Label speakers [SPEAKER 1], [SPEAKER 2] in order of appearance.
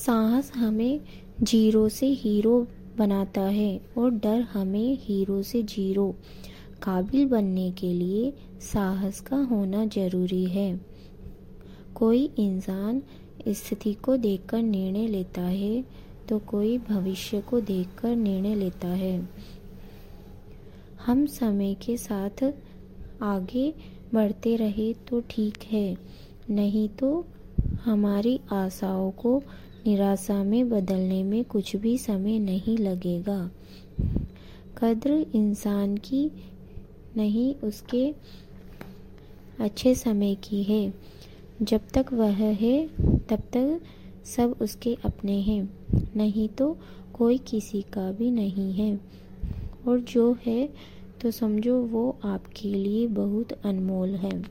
[SPEAKER 1] साहस हमें ज़ीरो से हीरो बनाता है और डर हमें हीरो से ज़ीरो, काबिल बनने के लिए साहस का होना ज़रूरी है। कोई इंसान स्थिति को देखकर निर्णय लेता है तो कोई भविष्य को देखकर निर्णय लेता है। हम समय के साथ आगे बढ़ते रहे तो ठीक है, नहीं तो हमारी आशाओं को निराशा में बदलने में कुछ भी समय नहीं लगेगा। कद्र इंसान की नहीं, उसके अच्छे समय की है। जब तक वह है, तब तक सब उसके अपने हैं। नहीं तो कोई किसी का भी नहीं है। और जो है तो समझो वो आपके लिए बहुत अनमोल है।